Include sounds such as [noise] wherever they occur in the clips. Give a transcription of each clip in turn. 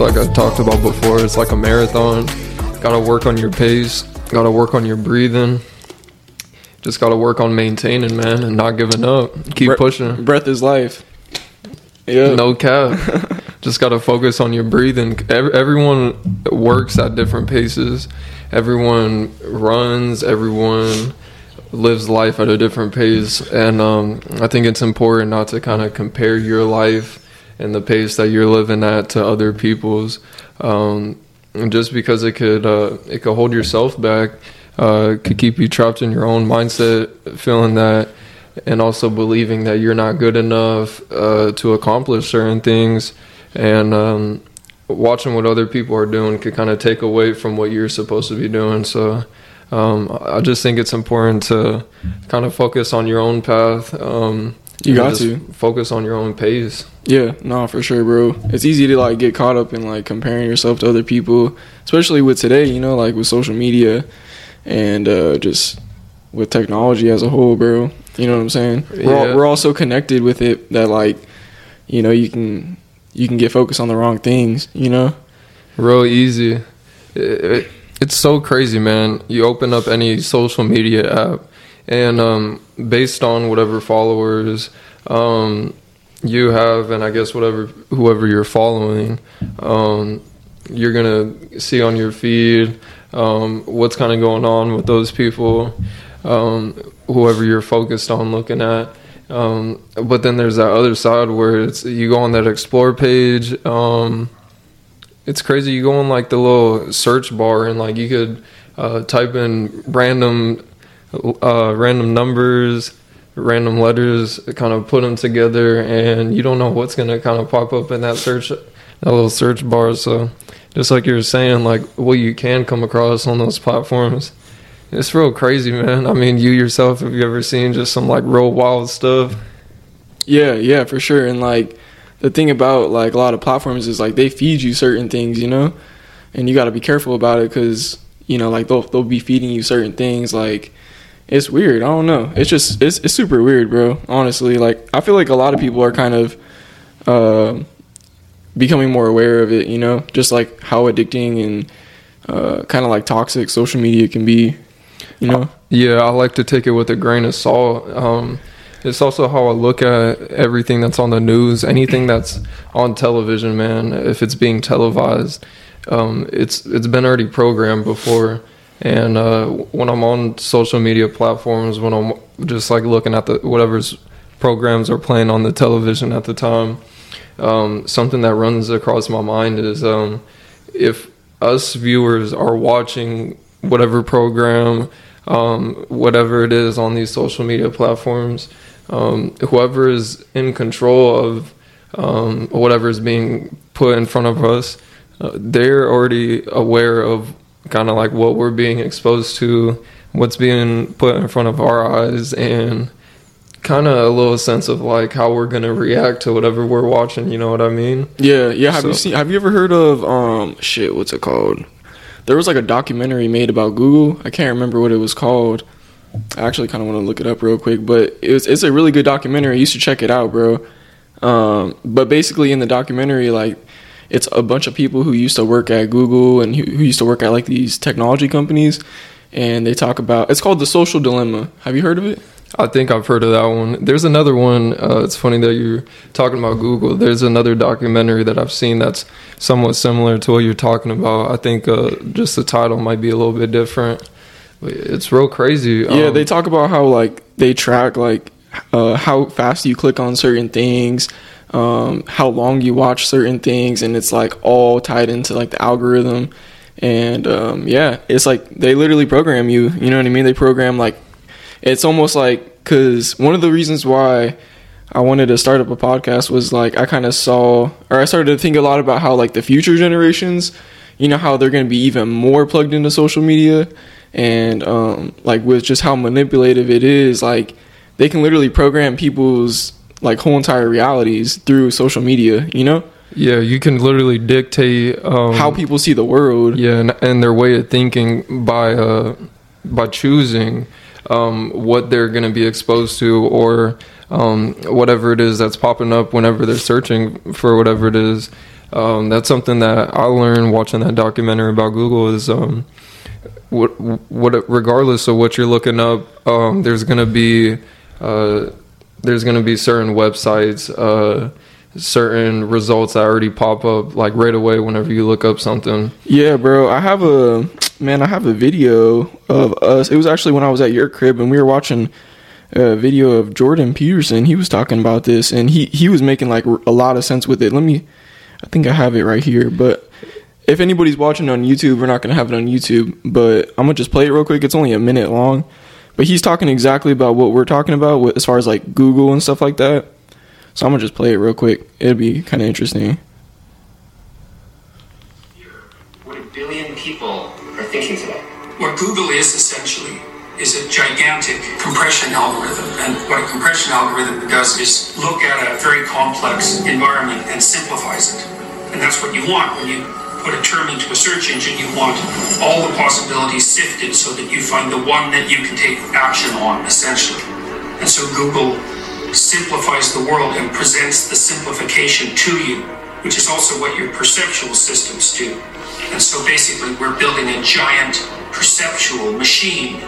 like I talked about before, it's like a marathon. Gotta work on your pace, gotta work on your breathing. Just gotta work on maintaining, man, and not giving up. Keep Bre- pushing. Breath is life. Yeah. No cap. [laughs] Just gotta focus on your breathing. Ev- Everyone works at different paces. Everyone runs. Everyone lives life at a different pace, and um, I think it's important not to kind of compare your life and the pace that you're living at to other people's. Um, and just because it could uh, it could hold yourself back, uh, could keep you trapped in your own mindset, feeling that and also believing that you're not good enough uh, to accomplish certain things and um, watching what other people are doing could kind of take away from what you're supposed to be doing so um, i just think it's important to kind of focus on your own path um, You got to. focus on your own pace Yeah, no, for sure, bro. It's easy to like get caught up in like comparing yourself to other people, especially with today, you know, like with social media and uh, just with technology as a whole, bro. You know what I'm saying? We're all, we're all so connected with it that like, you know, you can you can get focused on the wrong things, you know? real easy. It, it, it's so crazy, man. You open up any social media app, and um, based on whatever followers um, you have, and I guess whatever whoever you're following, um, you're gonna see on your feed um, what's kind of going on with those people, um, whoever you're focused on looking at. Um, but then there's that other side where it's you go on that explore page. It's crazy. You go on like the little search bar and like you could uh, type in random, uh, random numbers, random letters, kind of put them together, and you don't know what's gonna kind of pop up in that search, that little search bar. So, just like you were saying, like what you can come across on those platforms, it's real crazy, man. I mean, you yourself, have you ever seen just some like real wild stuff? Yeah, yeah, for sure. And like the thing about like a lot of platforms is like they feed you certain things, you know, and you got to be careful about it because you know like they'll they'll be feeding you certain things. Like it's weird. I don't know. It's just it's it's super weird, bro. Honestly, like I feel like a lot of people are kind of uh, becoming more aware of it. You know, just like how addicting and uh, kind of like toxic social media can be. You know. Yeah, I like to take it with a grain of salt. Um, it's also how I look at everything that's on the news, anything that's on television, man. If it's being televised, um, it's it's been already programmed before. And uh, when I'm on social media platforms, when I'm just like looking at the whatever's programs are playing on the television at the time, um, something that runs across my mind is um, if us viewers are watching whatever program, um, whatever it is on these social media platforms, um, whoever is in control of um, whatever is being put in front of us, uh, they're already aware of kind of like what we're being exposed to, what's being put in front of our eyes, and kind of a little sense of like how we're gonna react to whatever we're watching. You know what I mean? Yeah, yeah. Have you seen? Have you ever heard of um shit? What's it called? There was like a documentary made about Google. I can't remember what it was called. I actually kind of want to look it up real quick, but it's it's a really good documentary. You should check it out, bro. Um, but basically, in the documentary, like it's a bunch of people who used to work at Google and who, who used to work at like these technology companies, and they talk about. It's called the Social Dilemma. Have you heard of it? I think I've heard of that one. There's another one. Uh, it's funny that you're talking about Google. There's another documentary that I've seen that's somewhat similar to what you're talking about. I think uh, just the title might be a little bit different. It's real crazy. Yeah, Um, they talk about how like they track like uh, how fast you click on certain things, um, how long you watch certain things, and it's like all tied into like the algorithm. And um, yeah, it's like they literally program you. You know what I mean? They program like it's almost like because one of the reasons why I wanted to start up a podcast was like I kind of saw or I started to think a lot about how like the future generations, you know, how they're going to be even more plugged into social media and um, like with just how manipulative it is, like they can literally program people's like whole entire realities through social media. You know yeah, you can literally dictate um, how people see the world. yeah, and, and their way of thinking by uh, by choosing um, what they're going to be exposed to or um, whatever it is that's popping up whenever they're searching for whatever it is. Um, that's something that I learned watching that documentary about Google is um, what what regardless of what you're looking up, um, there's gonna be uh, there's gonna be certain websites, uh, certain results that already pop up like right away whenever you look up something. Yeah, bro. I have a man. I have a video of us. It was actually when I was at your crib and we were watching a video of Jordan Peterson. He was talking about this and he he was making like a lot of sense with it. Let me. I think I have it right here, but if anybody's watching on YouTube, we're not going to have it on YouTube, but I'm going to just play it real quick. It's only a minute long. But he's talking exactly about what we're talking about as far as like Google and stuff like that. So I'm to just play it real quick. It'd be kind of interesting. What a billion people are thinking today. What Google is essentially is a gigantic compression algorithm. And what a compression algorithm does is look at a very complex environment and simplifies it. And that's what you want when you put a term into a search engine, you want all the possibilities sifted so that you find the one that you can take action on, essentially. And so Google simplifies the world and presents the simplification to you, which is also what your perceptual systems do. And so basically, we're building a giant perceptual machine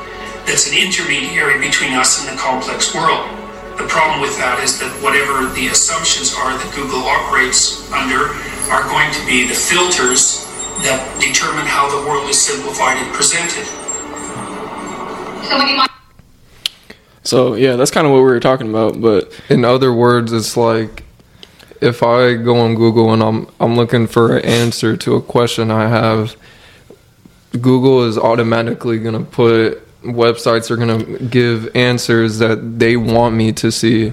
that's an intermediary between us and the complex world. The problem with that is that whatever the assumptions are that Google operates under are going to be the filters that determine how the world is simplified and presented. So yeah, that's kind of what we were talking about. But in other words, it's like if I go on Google and I'm I'm looking for an answer to a question I have, Google is automatically gonna put websites are gonna give answers that they want me to see.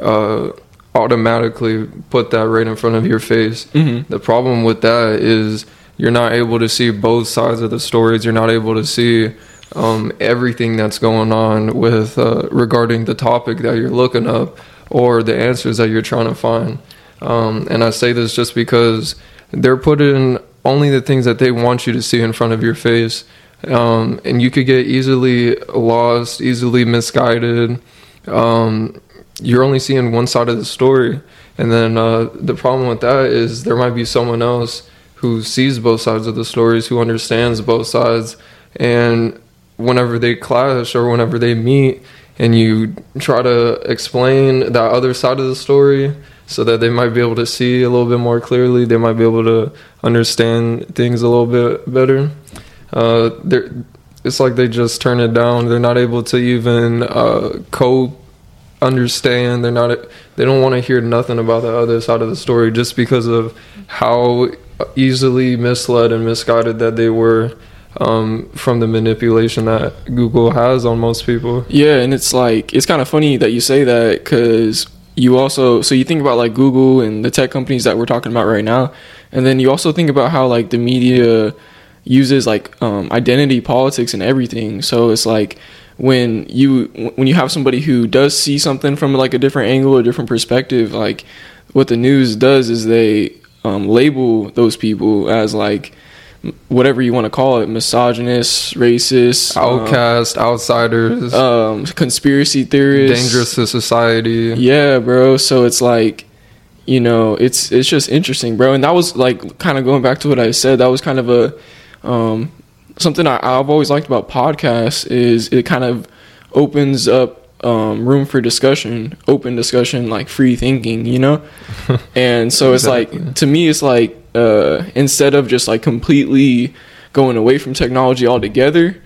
Uh, automatically put that right in front of your face. Mhm. The problem with that is you're not able to see both sides of the stories. You're not able to see um, everything that's going on with uh, regarding the topic that you're looking up or the answers that you're trying to find. Um, and I say this just because they're putting only the things that they want you to see in front of your face. Um, and you could get easily lost, easily misguided. Um, you're only seeing one side of the story. And then uh, the problem with that is there might be someone else who sees both sides of the stories, who understands both sides. And whenever they clash or whenever they meet, and you try to explain that other side of the story so that they might be able to see a little bit more clearly, they might be able to understand things a little bit better. Uh, it's like they just turn it down. They're not able to even uh, cope understand they're not they don't want to hear nothing about the other side of the story just because of how easily misled and misguided that they were um, from the manipulation that Google has on most people. yeah, and it's like it's kind of funny that you say that because you also so you think about like Google and the tech companies that we're talking about right now, and then you also think about how like the media uses like um, identity politics and everything. So it's like when you when you have somebody who does see something from like a different angle, or different perspective, like what the news does is they um, label those people as like whatever you want to call it, misogynist, racist, um, Outcast, outsiders, um, conspiracy theorists, dangerous to society. Yeah, bro. So it's like, you know, it's it's just interesting, bro. And that was like kind of going back to what I said. That was kind of a um, something I, I've always liked about podcasts is it kind of opens up um, room for discussion, open discussion, like free thinking, you know. [laughs] and so it's like to me, it's like uh, instead of just like completely going away from technology altogether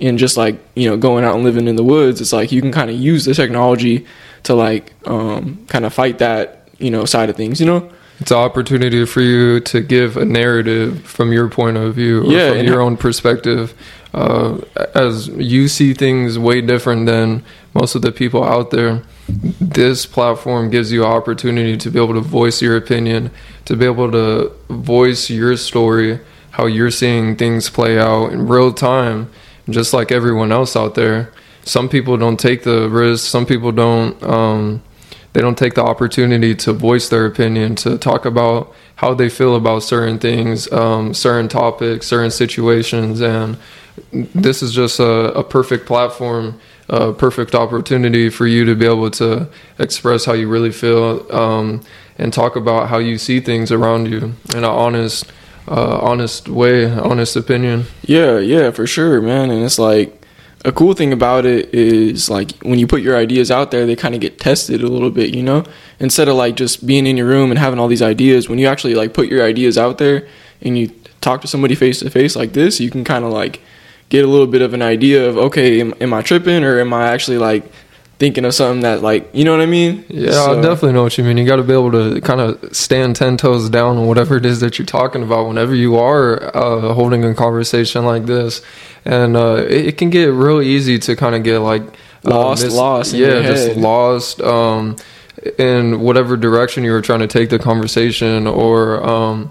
and just like you know going out and living in the woods it's like you can kind of use the technology to like um kind of fight that you know side of things you know It's an opportunity for you to give a narrative from your point of view, or Yeah, from your own perspective. Uh, as you see things way different than most of the people out there, this platform gives you an opportunity to be able to voice your opinion, to be able to voice your story, how you're seeing things play out in real time, just like everyone else out there. Some people don't take the risk. Some people don't. Um, they don't take the opportunity to voice their opinion, to talk about how they feel about certain things, um, certain topics, certain situations, and this is just a, a perfect platform, a perfect opportunity for you to be able to express how you really feel. Um, and talk about how you see things around you in an honest, uh, honest way, honest opinion. Yeah, yeah, for sure, man. And it's like a cool thing about it is like when you put your ideas out there, they kind of get tested a little bit, you know? Instead of like just being in your room and having all these ideas, when you actually like put your ideas out there and you talk to somebody face to face like this, you can kind of like get a little bit of an idea of okay, am, am I tripping or am I actually like thinking of something that like you know what I mean? Yeah, So- I definitely know what you mean. You got to be able to kind of stand ten toes down on whatever it is that you're talking about whenever you are uh, holding a conversation like this, and uh, it, it can get real easy to kind of get like uh, Lost, lost in yeah, your just lost um, in whatever direction you were trying to take the conversation, or um,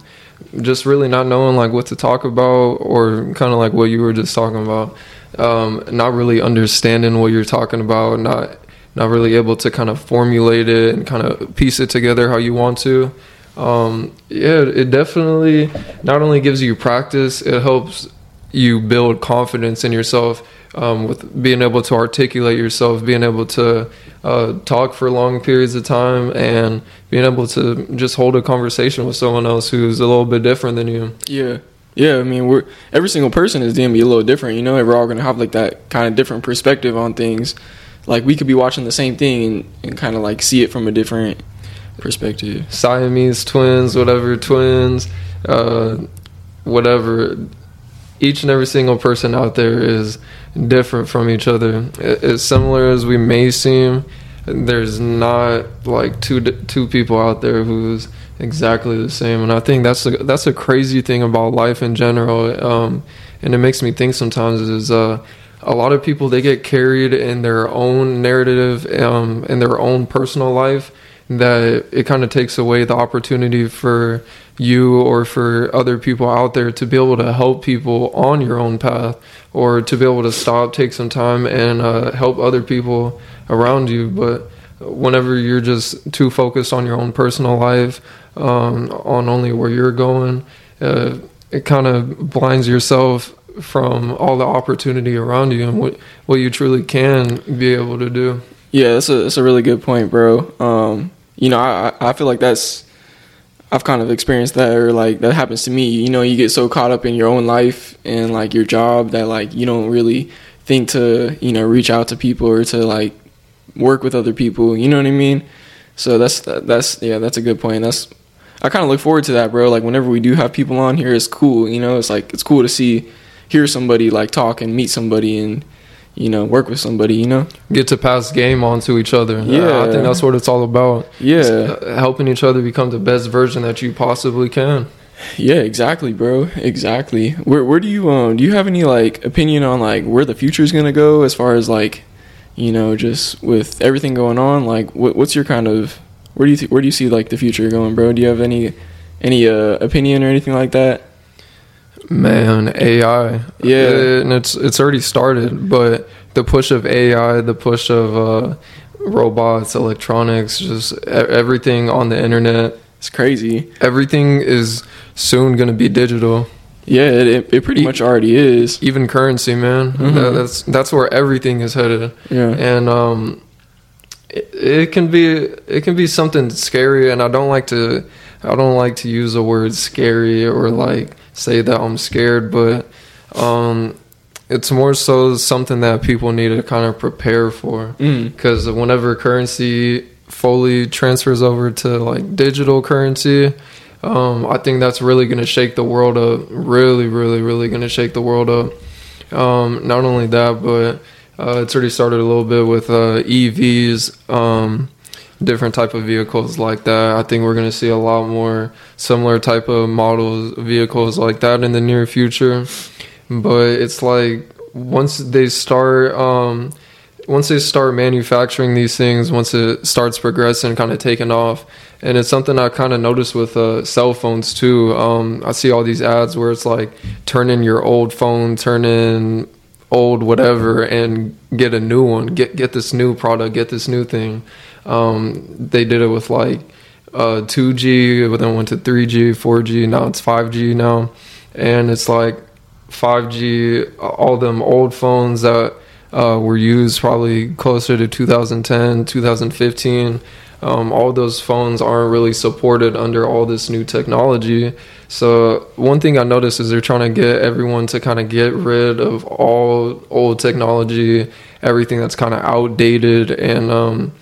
just really not knowing like what to talk about, or kind of like what you were just talking about. Um, not really understanding what you're talking about, not not really able to kind of formulate it and kind of piece it together how you want to. Um, yeah, it definitely not only gives you practice, it helps you build confidence in yourself um, with being able to articulate yourself, being able to uh, talk for long periods of time, and being able to just hold a conversation with someone else who's a little bit different than you. Yeah. Yeah, I mean, we're every single person is gonna be a little different, you know. We're all gonna have like that kind of different perspective on things. Like we could be watching the same thing and, and kind of like see it from a different perspective. Siamese twins, whatever twins, uh, whatever. Each and every single person out there is different from each other. As similar as we may seem, there's not like two two people out there who's exactly the same. And I think that's a that's a crazy thing about life in general. Um, and it makes me think sometimes is uh, a lot of people they get carried in their own narrative, um, in their own personal life that it kind of takes away the opportunity for you or for other people out there to be able to help people on your own path or to be able to stop take some time and uh, help other people around you. But whenever you're just too focused on your own personal life um, on only where you're going uh, it kind of blinds yourself from all the opportunity around you and what, what you truly can be able to do Yeah, that's a that's a really good point, bro. Um, you know, I I feel like that's I've kind of experienced that, or like that happens to me. You know, you get so caught up in your own life and like your job that like you don't really think to you know reach out to people or to like work with other people. You know what I mean? So that's that's yeah, that's a good point. That's I kind of look forward to that, bro. Like whenever we do have people on here, it's cool. You know, it's like it's cool to see hear somebody like talk and meet somebody and you know work with somebody. You know? get to pass game on to each other. Yeah. I think that's what it's all about. Yeah. Uh, helping each other become the best version that you possibly can. Yeah, exactly, bro. Exactly. Where where do you um do you have any like opinion on like where the future is gonna go as far as like you know just with everything going on? Like what what's your kind of where do you th- where do you see like the future going, bro? Do you have any any uh, opinion or anything like that? Man, AI. Yeah. and it's it's already started, but the push of AI, the push of uh, robots, electronics, just everything on the internet, It's crazy. everything is soon going to be digital. Yeah, it it, pretty E- much already is. Even currency, man. Mhm. That, that's that's where everything is headed. Yeah. and um it, it can be it can be something scary and i don't like to i don't like to use the word scary or like say that i'm scared but um it's more so something that people need to kind of prepare for Mm. because whenever currency fully transfers over to like digital currency um, I think that's really going to shake the world up. Really, really, really going to shake the world up. Um, not only that, but uh, it's already started a little bit with uh, EVs, um, different type of vehicles like that. I think we're going to see a lot more similar type of models, vehicles like that in the near future. But it's like once they start, um, once they start manufacturing these things, once it starts progressing, kind of taking off, and it's something I kind of noticed with uh, cell phones too. Um, I see all these ads where it's like turn in your old phone, turn in old whatever, and get a new one. Get get this new product, get this new thing. Um, they did it with like uh, 2G, but then went to 3G, 4G. Now it's 5G now, and it's like 5G. All them old phones that uh, were used probably closer to 2010, 2015. um, all those phones aren't really supported under all this new technology. So one thing I noticed is they're trying to get everyone to kind of get rid of all old technology, everything that's kind of outdated, and um,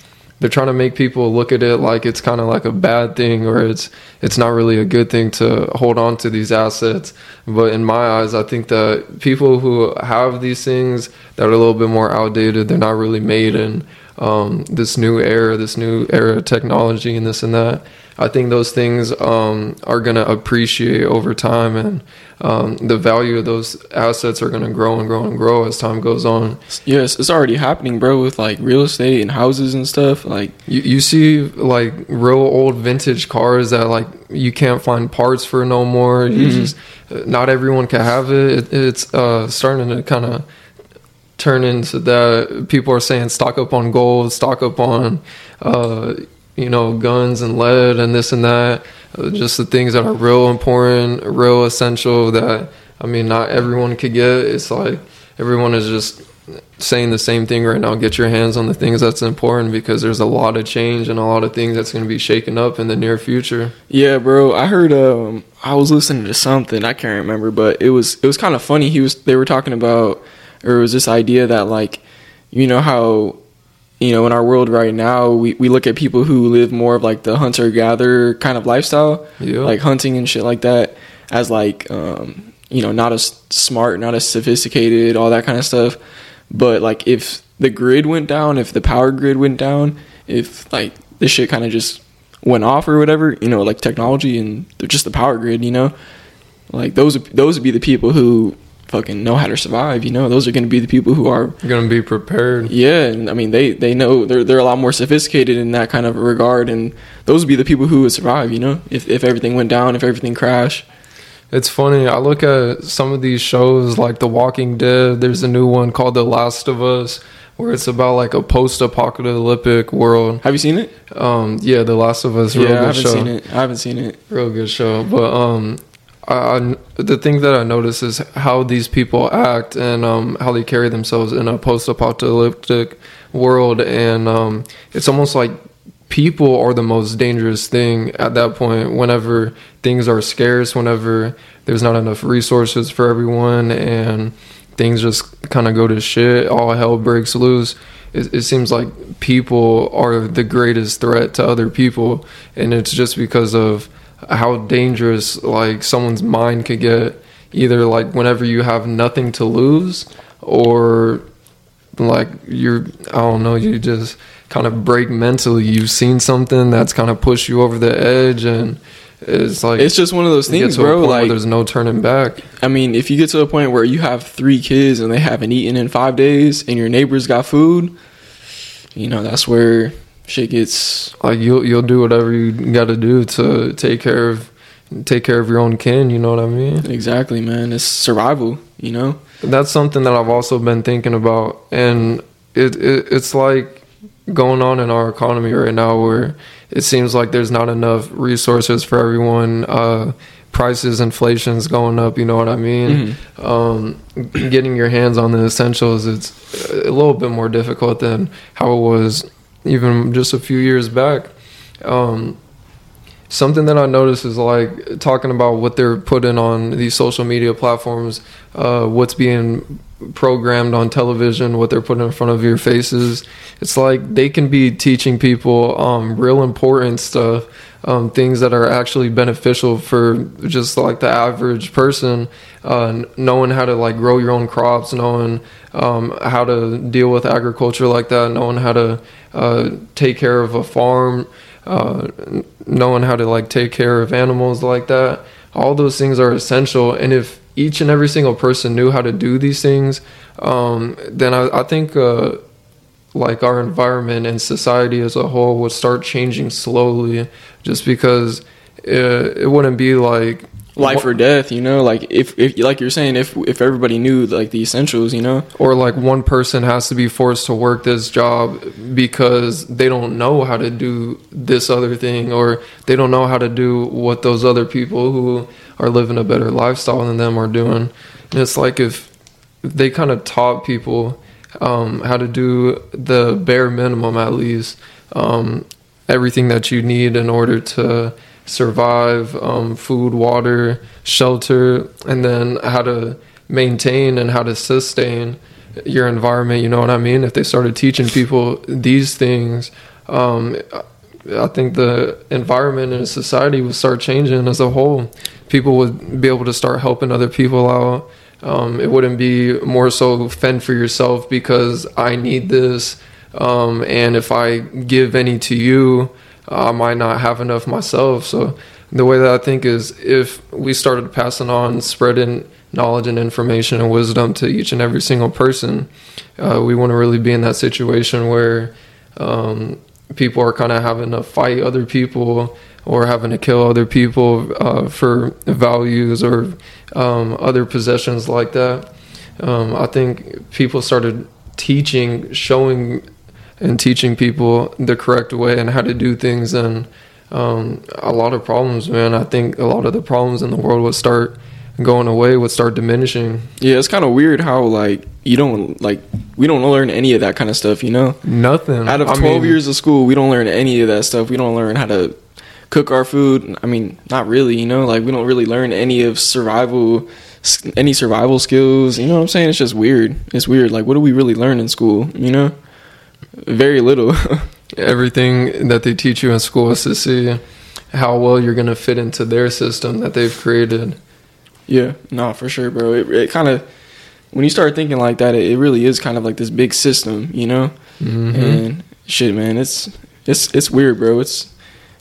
they're trying to make people look at it like it's kind of like a bad thing or it's it's not really a good thing to hold on to these assets. But in my eyes i think that people who have these things that are a little bit more outdated they're not really made in um, this new era this new era of technology and this and that I think those things um, are going to appreciate over time, and um, the value of those assets are going to grow and grow and grow as time goes on. Yes, it's already happening, bro, with like real estate and houses and stuff. Like you, you see, like real old vintage cars that like you can't find parts for no more. Mm-hmm. just not everyone can have it. it it's uh, starting to kind of turn into that. People are saying stock up on gold, stock up on. Uh, you know, guns and lead and this and that. Just the things that are real important, real essential that, I mean, not everyone could get. It's like everyone is just saying the same thing right now. Get your hands on the things that's important because there's a lot of change and a lot of things that's going to be shaken up in the near future. Yeah, bro. I heard. Um, I was listening to something. I can't remember, but it was it was kind of funny. He was. They were talking about, or it was this idea that like, you know how you know, in our world right now, we, we look at people who live more of like the hunter gatherer kind of lifestyle, yeah. like hunting and shit like that, as like, um, you know, not as smart, not as sophisticated, all that kind of stuff. But like, if the grid went down, if the power grid went down, if like this shit kind of just went off or whatever, you know, like technology and just the power grid, you know, like those those would be the people who fucking know how to survive. You know, those are going to be the people who are going to be prepared. Yeah, and I mean they they know they're they're a lot more sophisticated in that kind of regard, and those would be the people who would survive. You know, if if everything went down, if everything crashed. It's funny. I look at some of these shows like The Walking Dead. There's a new one called The Last of Us where it's about like a post-apocalyptic world. Have you seen it? Um, yeah, The Last of Us. Real yeah, I haven't show. seen it. I haven't seen it. Real good show, but um, The thing that I notice is how these people act and um, how they carry themselves in a post-apocalyptic world, and um, it's almost like people are the most dangerous thing at that point. Whenever things are scarce, whenever there's not enough resources for everyone, and things just kind of go to shit, all hell breaks loose. It, it seems like people are the greatest threat to other people, and it's just because of how dangerous like someone's mind could get either like whenever you have nothing to lose or like you're I don't know you just kind of break mentally. You've seen something that's kind of pushed you over the edge and it's like it's just one of those things bro like there's no turning back. I mean if you get to a point where you have three kids and they haven't eaten in five days and your neighbors got food you know that's where shit gets like you'll you'll do whatever you got to do to take care of take care of your own kin. You know what I mean? Exactly, man. It's survival. You know. That's something that I've also been thinking about, and it, it it's like going on in our economy right now where it seems like there's not enough resources for everyone. Uh, prices, inflation's going up. You know what I mean? Mm-hmm. Um, [clears throat] getting your hands on the essentials, it's a little bit more difficult than how it was even just a few years back. Um, something that I noticed is like talking about what they're putting on these social media platforms, uh, what's being programmed on television, what they're putting in front of your faces. It's like they can be teaching people um, real important stuff, um, things that are actually beneficial for just like the average person, uh, knowing how to like grow your own crops, knowing um, how to deal with agriculture like that, knowing how to uh, take care of a farm, uh, knowing how to like take care of animals like that. All those things are essential, and if each and every single person knew how to do these things, um, then I, I think uh, like our environment and society as a whole would start changing slowly, just because it, it wouldn't be like life or death you know? Like if, if like you're saying if if everybody knew like the essentials you know? Or like one person has to be forced to work this job because they don't know how to do this other thing or they don't know how to do what those other people who are living a better lifestyle than them are doing. And it's like if they kind of taught people um, how to do the bare minimum at least um, everything that you need in order to survive um, food, water, shelter, and then how to maintain and how to sustain your environment. You know what I mean? If they started teaching people these things, um, I think the environment and society would start changing as a whole. People would be able to start helping other people out. Um, it wouldn't be more so fend for yourself because I need this. Um, and if I give any to you, I might not have enough myself. So the way that I think is if we started passing on, spreading knowledge and information and wisdom to each and every single person, uh, we wouldn't really be in that situation where um, people are kind of having to fight other people or having to kill other people uh, for values or um, other possessions like that. Um, I think people started teaching, showing and teaching people the correct way and how to do things and um, a lot of problems man i think a lot of the problems in the world would start going away would start diminishing Yeah, it's kind of weird how like you don't like we don't learn any of that kind of stuff. You know, nothing out of I twelve mean, years of school, we don't learn any of that stuff. We don't learn how to cook our food. I mean, not really. You know, like we don't really learn any of survival, any survival skills. You know what I'm saying? It's just weird. It's weird. Like, what do we really learn in school? You know, very little. [laughs] everything that they teach you in school is to see how well you're going to fit into their system that they've created Yeah, no, for sure, bro. It, it kind of when you start thinking like that, it, it really is kind of like this big system, you know. Mm-hmm. And shit, man, it's it's it's weird, bro. It's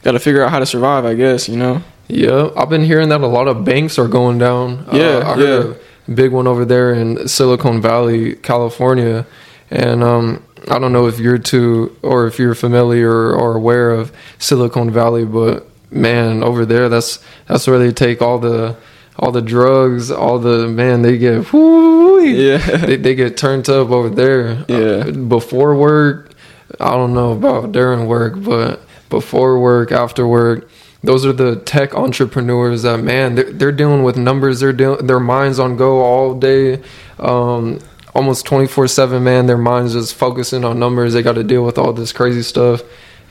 got to figure out how to survive, I guess, you know. Yeah, I've been hearing that a lot of banks are going down. Yeah, uh, I heard yeah. a big one over there in Silicon Valley, California, and um, I don't know if you're too or if you're familiar or aware of Silicon Valley, but man, over there, that's that's where they take all the all the drugs, all the man they get. Whoo, Yeah. they, they get turned up over there. Yeah. Uh, before work, I don't know about during work, but before work, after work, those are the tech entrepreneurs that man they're, they're dealing with numbers. They're dealing their minds on go all day, um, almost twenty four seven. Man, their minds just focusing on numbers. They got to deal with all this crazy stuff.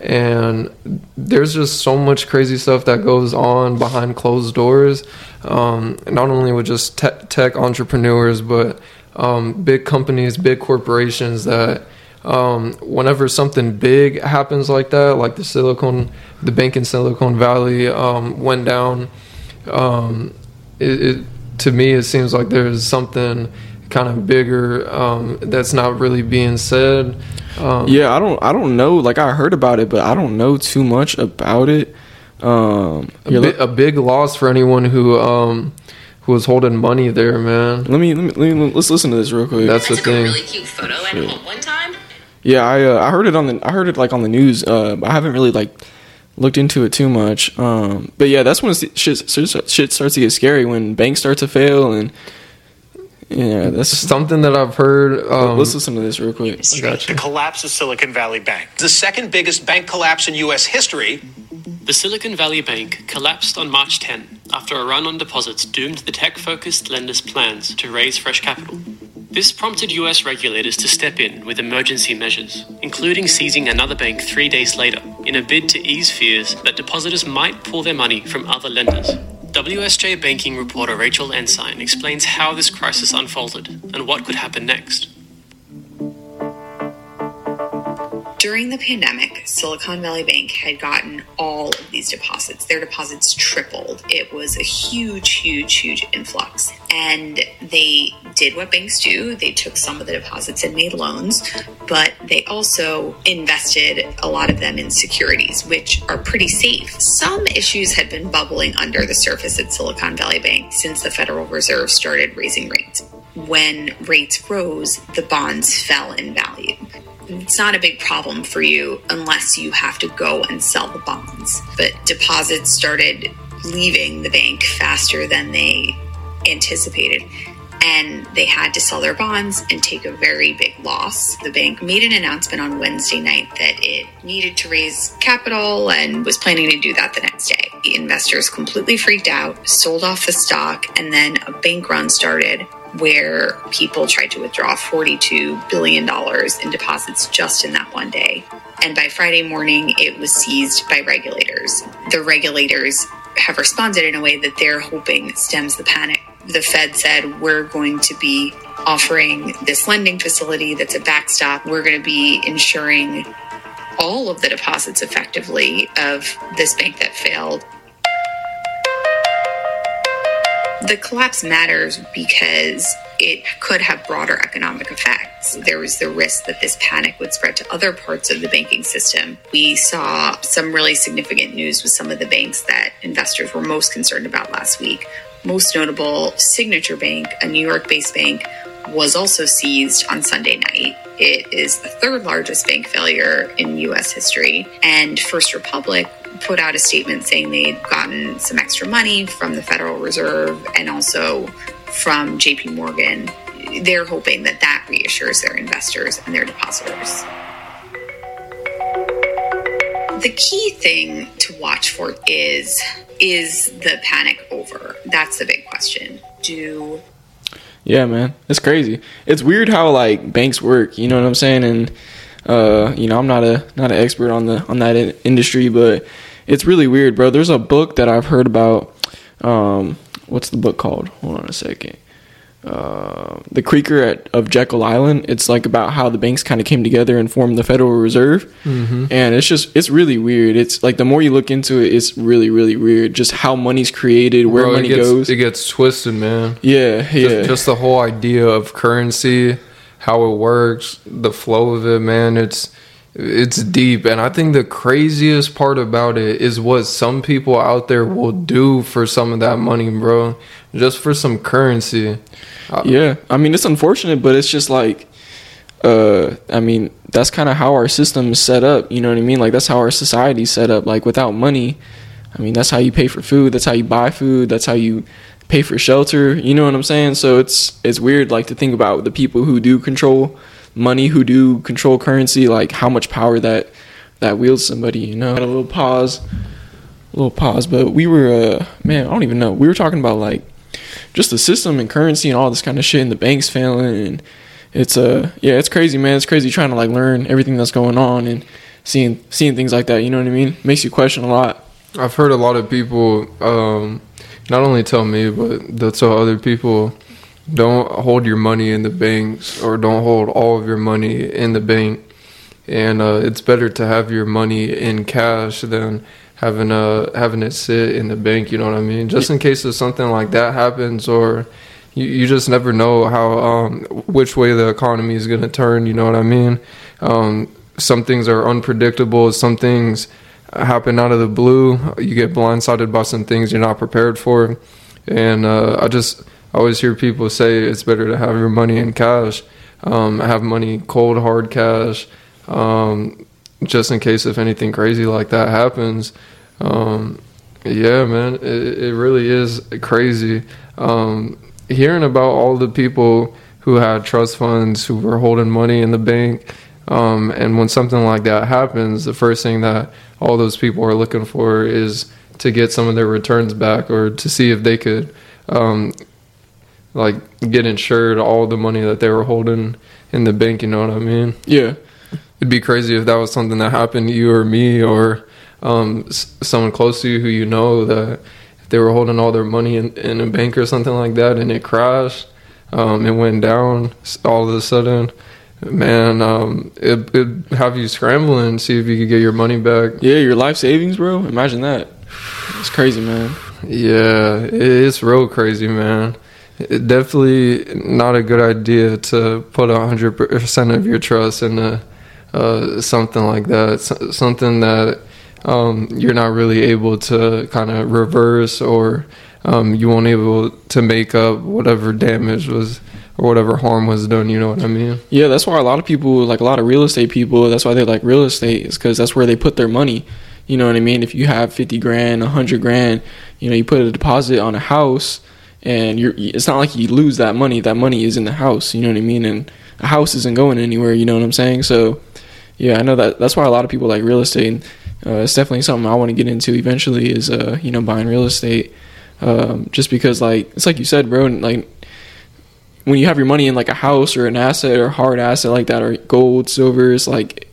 And there's just so much crazy stuff that goes on behind closed doors. Um, not only with just te- tech entrepreneurs, but um, big companies, big corporations that um, whenever something big happens like that, like the Silicon, the bank in Silicon Valley um, went down, um, it, it to me it seems like there's something kind of bigger um, that's not really being said. Um, Yeah, I don't I don't know. Like I heard about it, but I don't know too much about it. Um, a, bi- a big loss for anyone who um, who was holding money there, man. let me let me, let me let's listen to this real quick. That's the thing. a really cute photo at home one time. Yeah, I uh, I heard it on the I heard it like on the news. Uh, I haven't really like looked into it too much. Um, but yeah, that's when it's- shit shit starts to get scary when banks start to fail and yeah, that's Something that I've heard. Um, let's listen to this real quick. The collapse of Silicon Valley Bank. The second biggest bank collapse in U.S. history. The Silicon Valley Bank collapsed on March 10 after a run on deposits doomed the tech focused lenders' plans to raise fresh capital. This prompted US regulators to step in with emergency measures, including seizing another bank three days later, in a bid to ease fears that depositors might pull their money from other lenders. WSJ banking reporter Rachel Ensign explains how this crisis unfolded and what could happen next. During the pandemic, Silicon Valley Bank had gotten all of these deposits. Their deposits tripled. It was a huge, huge, huge influx. And they did what banks do. They took some of the deposits and made loans, but they also invested a lot of them in securities, which are pretty safe. Some issues had been bubbling under the surface at Silicon Valley Bank since the Federal Reserve started raising rates. When rates rose, the bonds fell in value it's not a big problem for you unless you have to go and sell the bonds. But deposits started leaving the bank faster than they anticipated. And they had to sell their bonds and take a very big loss. The bank made an announcement on Wednesday night that it needed to raise capital and was planning to do that the next day. The investors completely freaked out, sold off the stock, and then a bank run started where people tried to withdraw $42 billion in deposits just in that one day. And by Friday morning, it was seized by regulators. The regulators have responded in a way that they're hoping stems the panic. The Fed said, We're going to be offering this lending facility that's a backstop. We're going to be ensuring all of the deposits effectively of this bank that failed. The collapse matters because it could have broader economic effects. There was the risk that this panic would spread to other parts of the banking system. We saw some really significant news with some of the banks that investors were most concerned about last week. Most notable, Signature Bank, a New York based bank, was also seized on Sunday night. It is the third largest bank failure in US history. And First Republic put out a statement saying they'd gotten some extra money from the Federal Reserve and also from JP Morgan. They're hoping that that reassures their investors and their depositors. The key thing to watch for is is the panic over? That's the big question. Do Yeah, man, it's crazy. It's weird how like banks work. You know what I'm saying? And uh, you know, I'm not a not an expert on the on that in- industry, but it's really weird, bro. There's a book that I've heard about. Um, what's the book called? Hold on a second. Uh, the Creature at, of Jekyll Island. It's like about how the banks kind of came together and formed the Federal Reserve, mm-hmm. and it's just it's really weird. It's like the more you look into it, it's really really weird. Just how money's created, where Bro, it money gets, goes. It gets twisted, man. yeah, yeah. Just, just the whole idea of currency, how it works, the flow of it, man. It's it's deep, and I think the craziest part about it is what some people out there will do for some of that money, bro. Just for some currency. Yeah, I mean it's unfortunate, but it's just like, uh, I mean that's kind of how our system is set up. You know what I mean? Like that's how our society's set up. Like without money, I mean that's how you pay for food. That's how you buy food. That's how you pay for shelter. You know what I'm saying? So it's it's weird like to think about the people who do control money, who do control currency, like how much power that that wields somebody. You know, Had a little pause, a little pause, but we were uh man, I don't even know. We were talking about like just the system and currency and all this kind of shit and the banks failing and it's uh yeah it's crazy man it's crazy trying to like learn everything that's going on and seeing seeing things like that you know what i mean makes you question a lot I've heard a lot of people um, not only tell me, but they'll tell other people don't hold your money in the banks or don't hold all of your money in the bank. And uh, it's better to have your money in cash than having uh having it sit in the bank. You know what I mean? Just in case if something like that happens, or you, you just never know how um, which way the economy is going to turn. You know what I mean? Um, some things are unpredictable. Some things happen out of the blue. You get blindsided by some things you're not prepared for. And uh, I just I always hear people say it's better to have your money in cash, um, have money cold hard cash, um, just in case if anything crazy like that happens. Um, yeah, man, it, it really is crazy. Um, hearing about all the people who had trust funds who were holding money in the bank. Um, and when something like that happens, the first thing that all those people are looking for is to get some of their returns back or to see if they could um, like get insured all the money that they were holding in the bank. You know what I mean? yeah It'd be crazy if that was something that happened to you or me or um, s- someone close to you who you know that if they were holding all their money in, in a bank or something like that and it crashed, um, it went down all of a sudden. Man, um, it, it'd have you scrambling, see if you could get your money back. yeah your life savings bro imagine that it's crazy man Yeah, it's real crazy, man. It definitely not a good idea to put a hundred percent of your trust into uh, something like that. Something that um, you're not really able to kind of reverse, or um, you won't able to make up whatever damage was or whatever harm was done. You know what I mean? yeah that's why a lot of people like a lot of real estate people that's why they like real estate is because that's where they put their money you know what i mean if you have 50 grand 100 grand you know you put a deposit on a house and you're it's not like you lose that money that money is in the house you know what i mean? And a house isn't going anywhere you know what i'm saying? So yeah i know that that's why a lot of people like real estate uh, it's definitely something i want to get into eventually is uh you know buying real estate um, just because like it's like you said bro like when you have your money in like a house or an asset or hard asset like that or gold, silver, it's like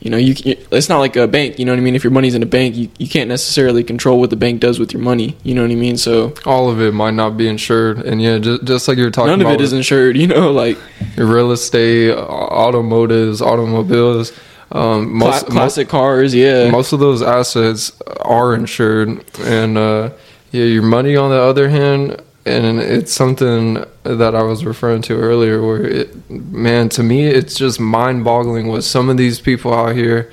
you know, you it's not like a bank. You know what I mean? If your money's in a bank, you, you can't necessarily control what the bank does with your money. You know what I mean? So All of it might not be insured, and yeah, just, just like you're talking about. none of it is insured. You know, like real estate, automotives, automobiles. Um, most classic cars. Yeah, most of those assets are insured, and uh, yeah, your money on the other hand, and it's something that I was referring to earlier. Where it, man, to me, it's just mind-boggling what some of these people out here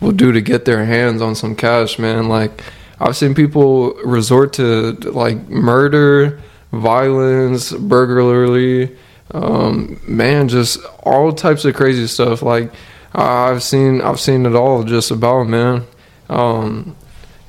will do to get their hands on some cash, man. Like I've seen people resort to like murder, violence, burglary, um, man, just all types of crazy stuff. Like I've seen, I've seen it all just about, man. Um,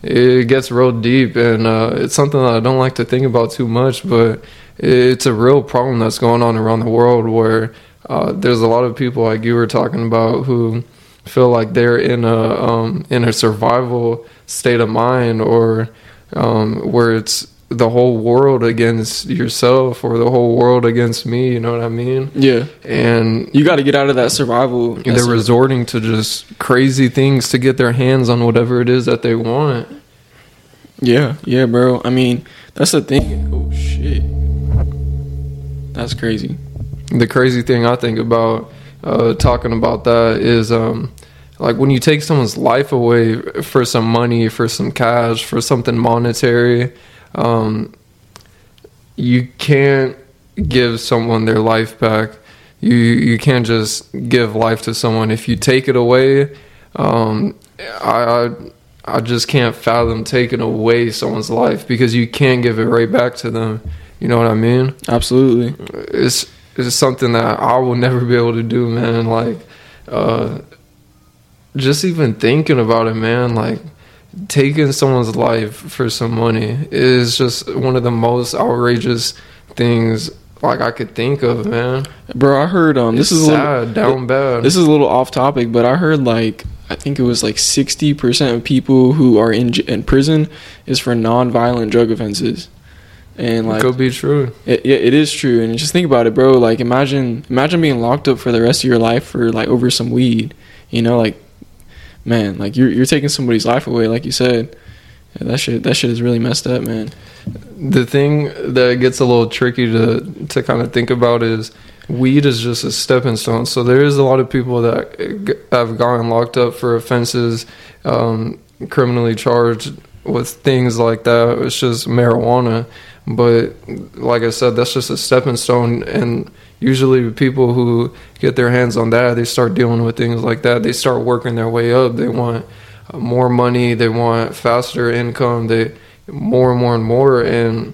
it gets real deep, and uh, it's something that I don't like to think about too much, but it's a real problem that's going on around the world where uh, there's a lot of people like you were talking about who feel like they're in a um, in a survival state of mind, or um, where it's the whole world against yourself or the whole world against me. You know what I mean? yeah. And You got to get out of that survival. they're resorting to just crazy things to get their hands on whatever it is that they want. Yeah, yeah, bro. I mean, that's the thing. Oh shit, that's crazy. The crazy thing I think about uh, talking about that is um, like when you take someone's life away for some money, for some cash, for something monetary, um, you can't give someone their life back. You you can't just give life to someone if you take it away. Um, I, I I just can't fathom taking away someone's life because you can't give it right back to them. You know what I mean? Absolutely. it's it's something that I will never be able to do, man. Like, uh, just even thinking about it, man. Like, taking someone's life for some money is just one of the most outrageous things like I could think of, man. Bro, I heard um this It's is a sad, little, down bad. This is a little off topic, but I heard like I think it was like 60% of people who are in in prison is for non-violent drug offenses. And like could be true. it, yeah, it is true. And just think about it, bro. Like imagine imagine being locked up for the rest of your life for like over some weed. You know, like man, like you're you're taking somebody's life away, like you said. Yeah, that shit that shit is really messed up, man. The thing that gets a little tricky to to kind of think about is weed is just a stepping stone. So there is a lot of people that have gotten locked up for offenses, um, criminally charged with things like that. It's just marijuana, but like I said, that's just a stepping stone. And usually, people who get their hands on that, they start dealing with things like that. They start working their way up. They want uh, more money. They want faster income. They more and more and more and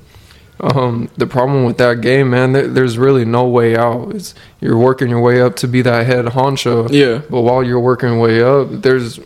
um, the problem with that game, man, there, there's really no way out. It's you're working your way up to be that head honcho. Yeah. But while you're working your way up, there's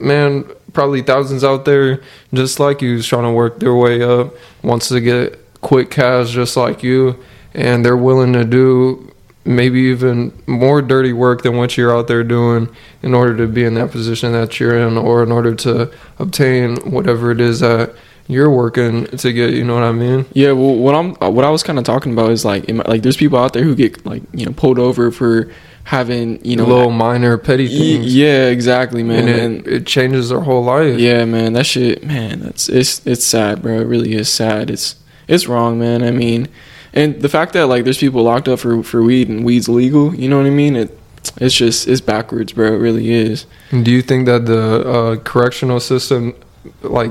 man probably thousands out there just like you, trying to work their way up, wants to get quick cash just like you, and they're willing to do maybe even more dirty work than what you're out there doing in order to be in that position that you're in, or in order to obtain whatever it is that you're working to get. You know what I mean? Yeah, well, what I'm what I was kind of talking about is like, like there's people out there who get like you know pulled over for having you know little minor petty things. yeah, exactly, man. and it, and it changes their whole life. yeah, man, that shit, man, that's it's it's sad, bro. It really is sad. It's it's wrong, man. I mean, and the fact that like there's people locked up for for weed and weed's legal, you know what I mean? It it's just it's backwards, bro. It really is. Do you think that the uh, correctional system, like,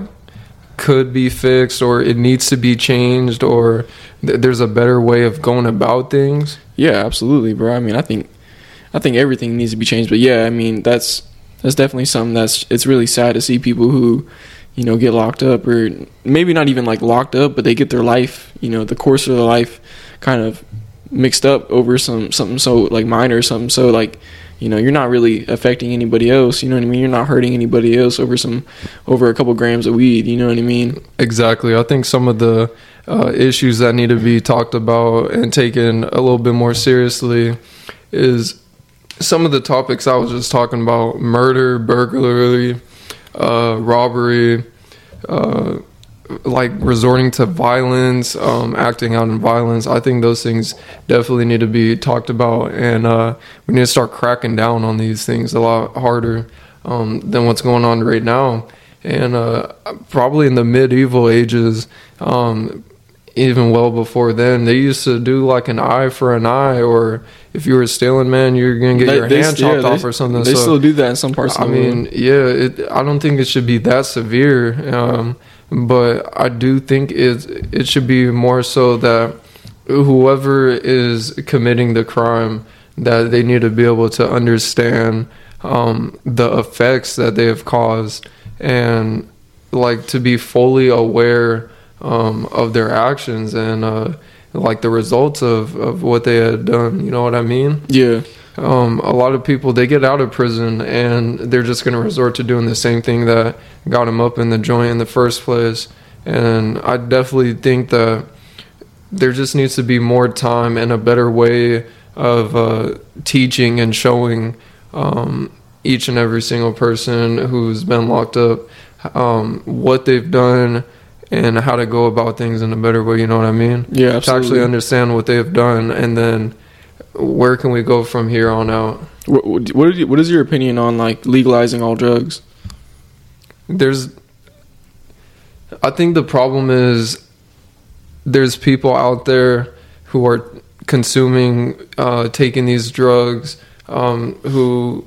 could be fixed, or it needs to be changed, or th- there's a better way of going about things? Yeah, absolutely, bro. I mean, I think I think everything needs to be changed, but yeah, I mean, that's that's definitely something that's it's really sad to see people who you know get locked up or maybe not even like locked up, but they get their life, you know, the course of their life kind of mixed up over some something so like minor or something so like you know you're not really affecting anybody else you know what i mean you're not hurting anybody else over some over a couple grams of weed you know what i mean Exactly. I think some of the uh, issues that need to be talked about and taken a little bit more seriously is some of the topics I was just talking about murder, burglary, uh, robbery, uh, like resorting to violence, um, acting out in violence. I think those things definitely need to be talked about, and uh, we need to start cracking down on these things a lot harder um, than what's going on right now. And uh, probably in the medieval ages, um, even well before then, they used to do like an eye for an eye, or if you were stealing, man, you're gonna get They- your they- hand yeah, chopped they- off or something. They So- still do that in some parts. I of the world. mean, yeah, it, I don't think it should be that severe, um, but I do think it it should be more so that whoever is committing the crime that they need to be able to understand um, the effects that they have caused and like to be fully aware um, of their actions and uh, like the results of, of what they had done. You know what I mean? yeah, um, a lot of people they get out of prison and they're just going to resort to doing the same thing that got them up in the joint in the first place and i definitely think that there just needs to be more time and a better way of uh, teaching and showing um, each and every single person who's been locked up um, what they've done and how to go about things in a better way you know what i mean? Yeah, to actually understand what they have done and then where can we go from here on out? What, what, what, you- what is your opinion on like legalizing all drugs? there's i think the problem is there's people out there who are consuming uh, taking these drugs um, who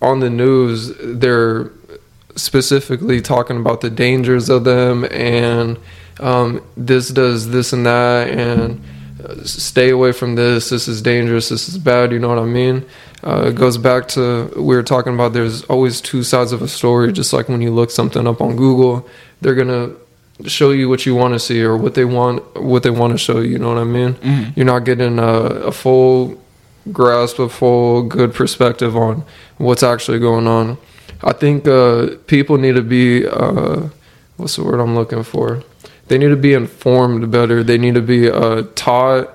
on the news they're specifically talking about the dangers of them and um, this does this and that and uh, stay away from this this is dangerous this is bad you know what i mean? Uh, it goes back to we were talking about there's always two sides of a story just like when you look something up on google they're gonna show you what you want to see or what they want what they want to show you you know what i mean? You're not getting a, a full grasp a full good perspective on what's actually going on i think uh, people need to be uh, what's the word i'm looking for they need to be informed better they need to be uh, taught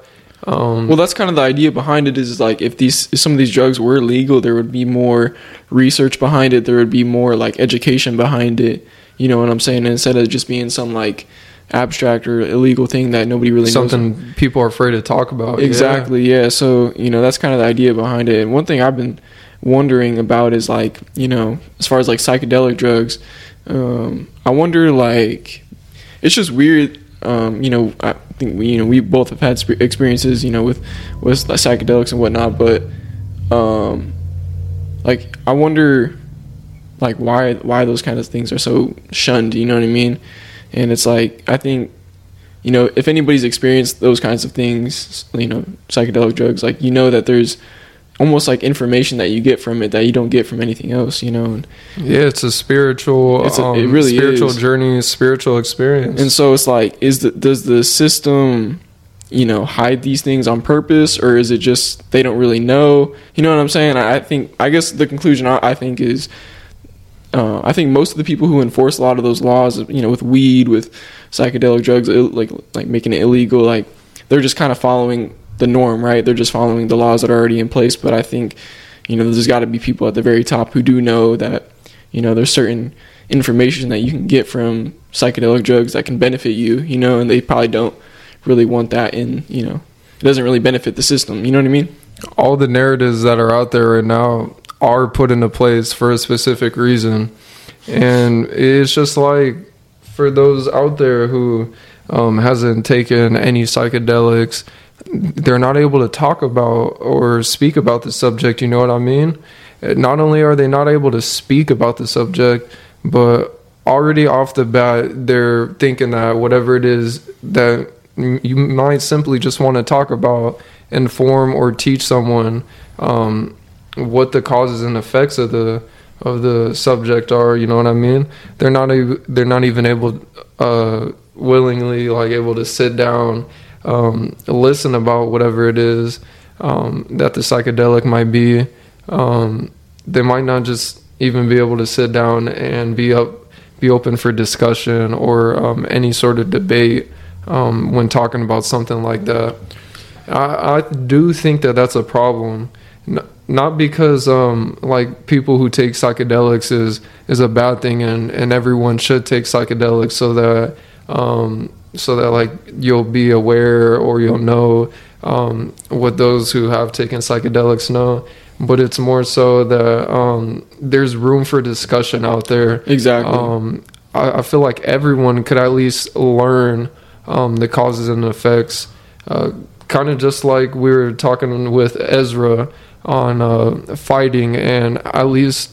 um, Well, that's kind of the idea behind it. Is like if these if some of these drugs were legal, there would be more research behind it. There would be more like education behind it. You know what I'm saying? Instead of just being some like abstract or illegal thing that nobody really knows. something people are afraid to talk about yeah. Exactly. Yeah. So you know that's kind of the idea behind it. And one thing I've been wondering about is like you know as far as like psychedelic drugs, um, I wonder like it's just weird. Um, you know, I think we you know we both have had experiences you know with with psychedelics and whatnot, but um, like I wonder like why why those kind of things are so shunned. You know what I mean? And it's like I think you know, if anybody's experienced those kinds of things, you know, psychedelic drugs, like you know that there's almost like information that you get from it that you don't get from anything else, you know. And, yeah it's a spiritual It's a- um, it really spiritual is. journey spiritual experience and so it's like, is the does the system, you know, hide these things on purpose, or is it just they don't really know? You know what I'm saying? I think I guess the conclusion I, I think is. Uh, I think most of the people who enforce a lot of those laws, you know, with weed, with psychedelic drugs, like like making it illegal, like they're just kind of following the norm, right? They're just following the laws that are already in place. But I think, you know, there's got to be people at the very top who do know that, you know, there's certain information that you can get from psychedelic drugs that can benefit you, you know, and they probably don't really want that in, you know, it doesn't really benefit the system. You know what I mean? all the narratives that are out there right now are put into place for a specific reason and it's just like for those out there who um, hasn't taken any psychedelics they're not able to talk about or speak about the subject you know what i mean? Not only are they not able to speak about the subject but already off the bat they're thinking that whatever it is that you might simply just want to talk about inform or teach someone um, what the causes and effects of the of the subject are you know what i mean? They're not they're not even able uh willingly like able to sit down um listen about whatever it is um that the psychedelic might be um they might not just even be able to sit down and be up be open for discussion or um, any sort of debate um, when talking about something like that I, I do think that that's a problem. Not because um, like people who take psychedelics is is a bad thing, and and everyone should take psychedelics so that um, so that like you'll be aware or you'll know um, what those who have taken psychedelics know. But it's more so that um, there's room for discussion out there. Exactly. Um, I, I feel like everyone could at least learn um, the causes and effects. Uh, kind of just like we were talking with Ezra on uh, fighting and at least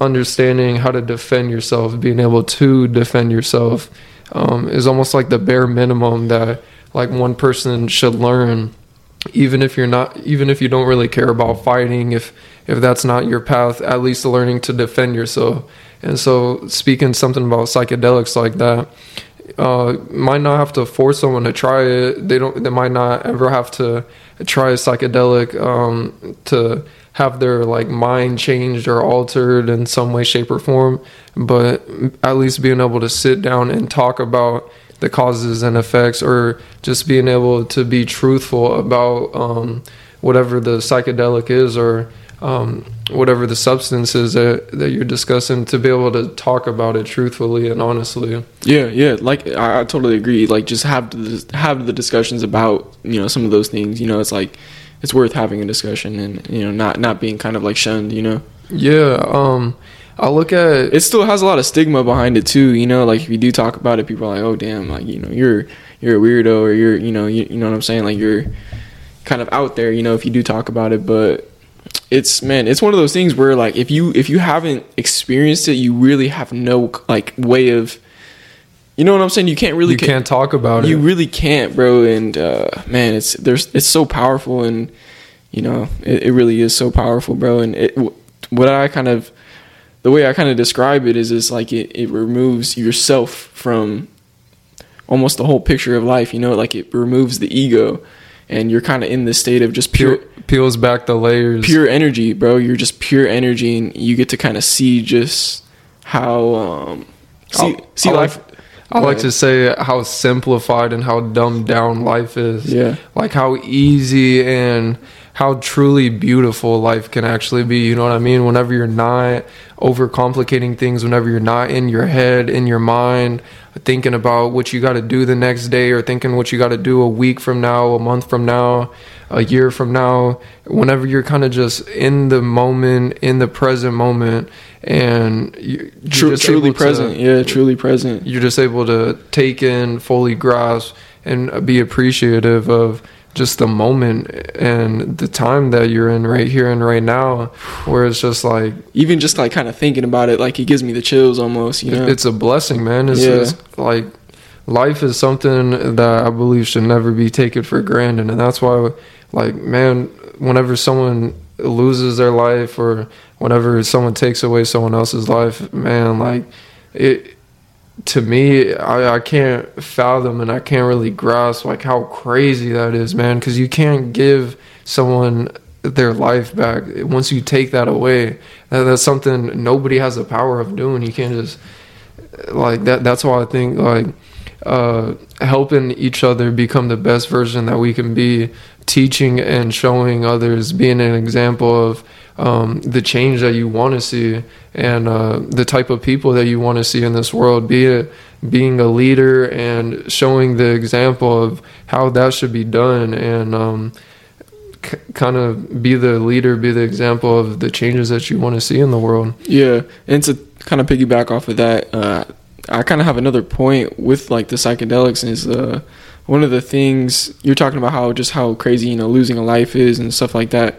understanding how to defend yourself, being able to defend yourself um, is almost like the bare minimum that like one person should learn even if you're not even if you don't really care about fighting if if that's not your path at least learning to defend yourself. And so speaking something about psychedelics like that uh, might not have to force someone to try it. They don't they might not ever have to try a psychedelic um, to have their like mind changed or altered in some way shape or form but at least being able to sit down and talk about the causes and effects or just being able to be truthful about um, whatever the psychedelic is or um, whatever the substance is that, that you're discussing to be able to talk about it truthfully and honestly Yeah, yeah. Like I, I totally agree. Like just have have the discussions about you know some of those things. You know, it's like it's worth having a discussion and you know not not being kind of like shunned. You know, yeah um i look at it still has a lot of stigma behind it too. You know, like if you do talk about it, people are like, oh damn, like you know you're you're a weirdo or you're you know you, you know what I'm saying. Like you're kind of out there. You know, if you do talk about it, but it's man it's one of those things where like if you if you haven't experienced it you really have no like way of you know what i'm saying you can't really you can't talk about you it You really can't bro and uh man it's there's it's so powerful and you know it, it really is so powerful bro and it what i kind of the way i kind of describe it is it's like it, it removes yourself from almost the whole picture of life you know like it removes the ego and you're kind of in this state of just pure Peel, peels back the layers pure energy, bro. You're just pure energy, and you get to kind of see just how um, see I'll- see I life. like- I like to say how simplified and how dumbed down life is. Yeah. Like how easy and how truly beautiful life can actually be. You know what I mean? Whenever you're not overcomplicating things, whenever you're not in your head, in your mind, thinking about what you got to do the next day or thinking what you got to do a week from now, a month from now, a year from now, whenever you're kind of just in the moment, in the present moment, and you, you're Tru- just truly able to- present, yeah, truly present. you're just able to take in, fully grasp, and be appreciative of just the moment and the time that you're in right here and right now. Where it's just like Even just like kind of thinking about it, like it gives me the chills almost. You know, it's a blessing, man. It's Yeah. just like life is something that I believe should never be taken for granted, and that's why, like, man, whenever someone loses their life or whenever someone takes away someone else's life, man, like it. To me, I, I can't fathom and I can't really grasp like how crazy that is, man. Because you can't give someone their life back once you take that away. That, that's something nobody has the power of doing. You can't just like that that's why i think like uh helping each other become the best version that we can be teaching and showing others being an example of um, the change that you want to see and uh, the type of people that you want to see in this world be it being a leader and showing the example of how that should be done and um, k- kind of be the leader be the example of the changes that you want to see in the world. Yeah, and to kind of piggyback off of that, uh, I kind of have another point with like the psychedelics is uh, one of the things you're talking about how just how crazy you know losing a life is and stuff like that.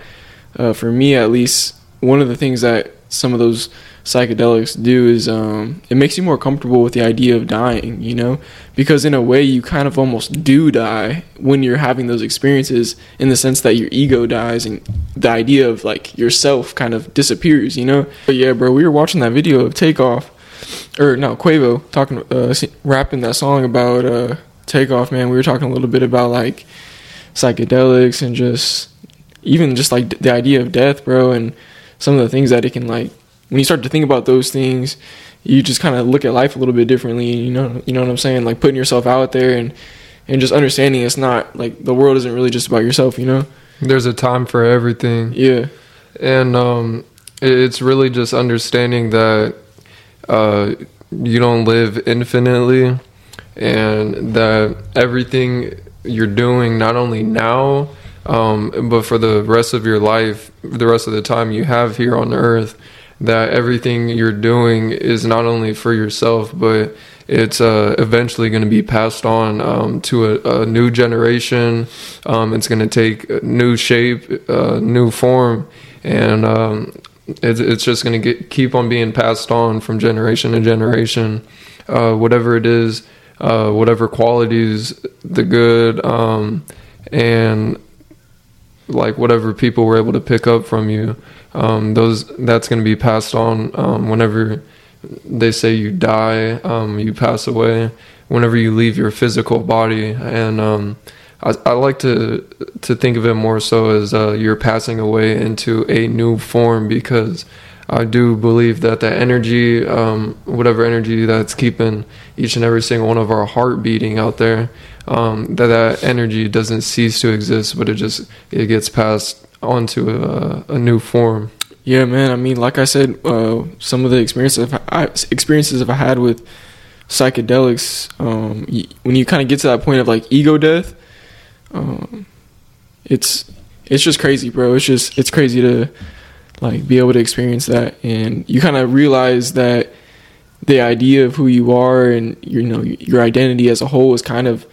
Uh, for me, at least, one of the things that some of those psychedelics do is um, it makes you more comfortable with the idea of dying. You know, because in a way you kind of almost do die when you're having those experiences in the sense that your ego dies and the idea of like yourself kind of disappears you know but yeah bro we were watching that video of takeoff or no quavo talking uh rapping that song about uh takeoff man. We were talking a little bit about like psychedelics and just even just like the idea of death bro and some of the things that it can like when you start to think about those things you just kind of look at life a little bit differently you know you know what i'm saying? Like putting yourself out there and and just understanding it's not like the world isn't really just about yourself you know? There's a time for everything. Yeah. And um, it's really just understanding that you don't live infinitely and that everything you're doing, not only now, um, but for the rest of your life, the rest of the time you have here on earth, that everything you're doing is not only for yourself, but it's uh, eventually going to be passed on um, to a, a, new generation. Um, it's going to take a new shape, uh, new form, and um, it's, it's just going to keep on being passed on from generation to generation. Uh, whatever it is, uh, whatever qualities, the good, um, and like whatever people were able to pick up from you, um, those that's going to be passed on um, whenever they say you die, um, you pass away, whenever you leave your physical body, and um, I, I, like to to think of it more so as uh, you're passing away into a new form because I do believe that the energy, um, whatever energy that's keeping each and every single one of our heart beating out there, um, that that energy doesn't cease to exist, but it just it gets passed onto a, a new form. Yeah, man. I mean, like I said, uh, some of the experiences I've, experiences I've had with psychedelics, um, when you kind of get to that point of like ego death, um, it's it's just crazy, bro. It's just it's crazy to like be able to experience that. And you kind of realize that the idea of who you are and you know your identity as a whole is kind of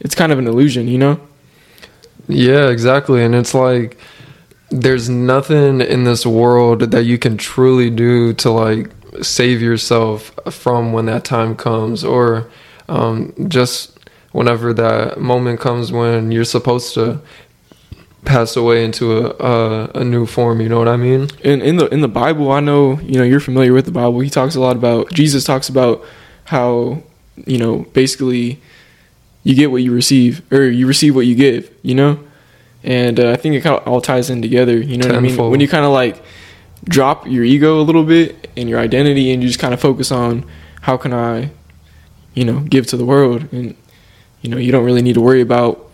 it's kind of an illusion you know? Yeah exactly. And it's like there's nothing in this world that you can truly do to like save yourself from when that time comes or um, just whenever that moment comes when you're supposed to pass away into a, a, a new form. You know what I mean? In in the in the Bible, I know you know you're familiar with the Bible. He talks a lot about Jesus talks about how you know basically you get what you receive or you receive what you give. You know, and uh, I think it kind of all ties in together. You know Tenfold. what I mean? When you kind of like drop your ego a little bit and your identity, and you just kind of focus on how can I, you know, give to the world, and you know you don't really need to worry about.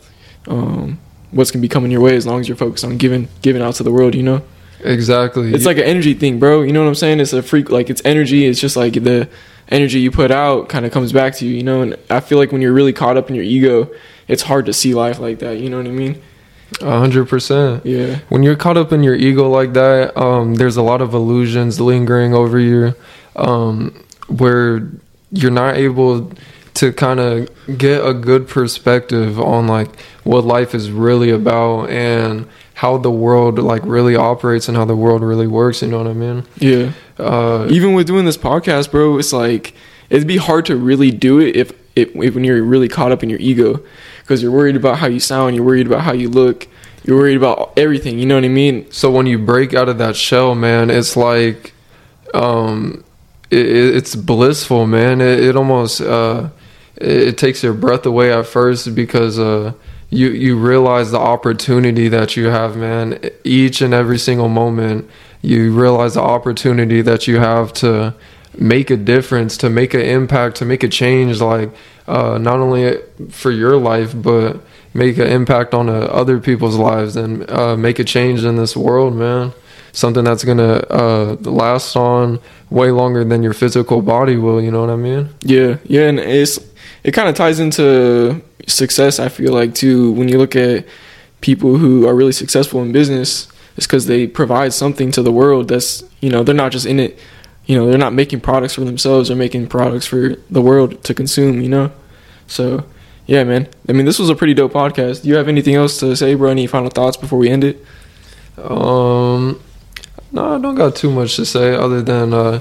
Um, what's gonna be coming your way as long as you're focused on giving giving out to the world. You know. Exactly. It's like an energy thing, bro. You know what I'm saying? It's a freak. Like it's energy. It's just like the energy you put out kind of comes back to you. You know. And I feel like when you're really caught up in your ego, it's hard to see life like that. You know what I mean? A hundred percent. Yeah. When you're caught up in your ego like that, um, there's a lot of illusions lingering over you, um, where you're not able to kind of get a good perspective on like what life is really about and how the world like really operates and how the world really works you know what i mean? Yeah. Uh, even with doing this podcast bro it's like it'd be hard to really do it if, if, if when you're really caught up in your ego. Because you're worried about how you sound you're worried about how you look you're worried about everything you know what i mean? So when you break out of that shell man it's like um it, it's blissful man. It, it almost uh it, takes your breath away at first because uh, you you realize the opportunity that you have, man. Each and every single moment, you realize the opportunity that you have to make a difference, to make an impact, to make a change. Like uh, not only for your life, but make an impact on uh, other people's lives and uh, make a change in this world, man. Something that's gonna uh, last on way longer than your physical body will. You know what I mean? Yeah, yeah, and it's it kind of ties into success. I feel like too when you look at people who are really successful in business, it's because they provide something to the world. That's you know they're not just in it. You know they're not making products for themselves. They're making products for the world to consume. You know, so yeah, man. I mean, this was a pretty dope podcast. Do you have anything else to say, bro? Any final thoughts before we end it? Um, no, I don't got too much to say other than uh,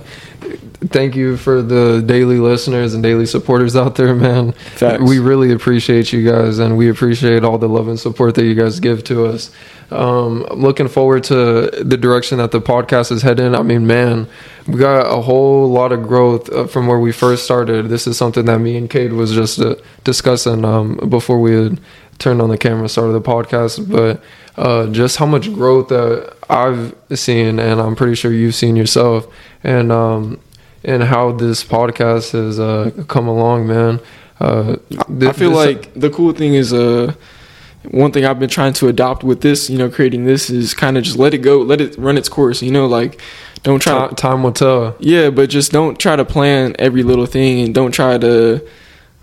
thank you for the daily listeners and daily supporters out there, man. Facts. We really appreciate you guys, and we appreciate all the love and support that you guys give to us. Um, I'm looking forward to the direction that the podcast is heading. I mean, man, we got a whole lot of growth uh, from where we first started. This is something that me and Kate was just uh, discussing um, before we had turned on the camera, started the podcast, but uh, just how much growth that I've seen, and I'm pretty sure you've seen yourself, and um, and how this podcast has uh, come along, man. Uh, th- I feel like the cool thing is uh, one thing I've been trying to adopt with this, you know, creating this is kind of just let it go, let it run its course. You know, like don't try. Time, to, time will tell. Yeah, but just don't try to plan every little thing, and don't try to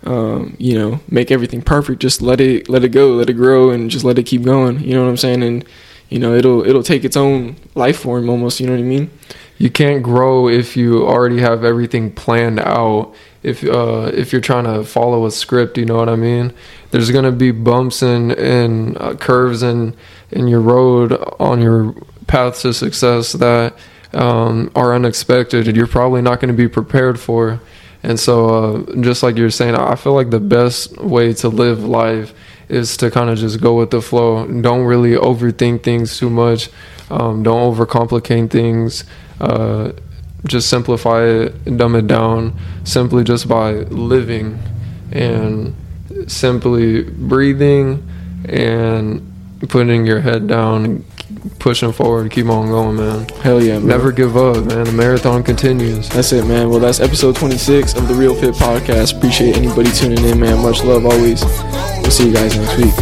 um, you know, make everything perfect. Just let it let it go, let it grow, and just let it keep going. You know what I'm saying? And you know, it'll it'll take its own life form almost. You know what I mean? You can't grow if you already have everything planned out. If uh, if you're trying to follow a script, you know what I mean. There's gonna be bumps and and uh, curves in in your road on your path to success that um, are unexpected, and you're probably not going to be prepared for. And so, uh, just like you're saying, I feel like the best way to live life is to kind of just go with the flow. Don't really overthink things too much. Um, don't overcomplicate things. Uh, just simplify it, dumb it down, simply just by living and simply breathing and putting your head down pushing forward, keep on going, man. Hell yeah, Never give up, man. The marathon continues. That's it, man. Well, that's episode 26 of the Real Fit Podcast. Appreciate anybody tuning in, man. Much love always. We'll see you guys next week.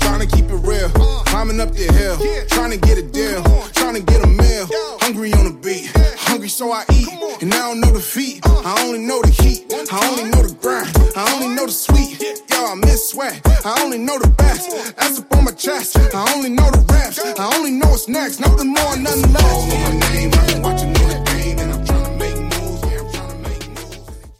Trying to keep it real, climbing up the hill, trying to get a deal, trying to get a meal. Hungry on the beat, hungry so I eat, and now I don't know the feet. I only know the heat, I only know the grind, I only know the sweet. I miss sweat. I only know the best. That's up on my chest. I only know the reps. I only know what's next. Nothing more, nothing less. All my name. I've been watching the game and I'm trying to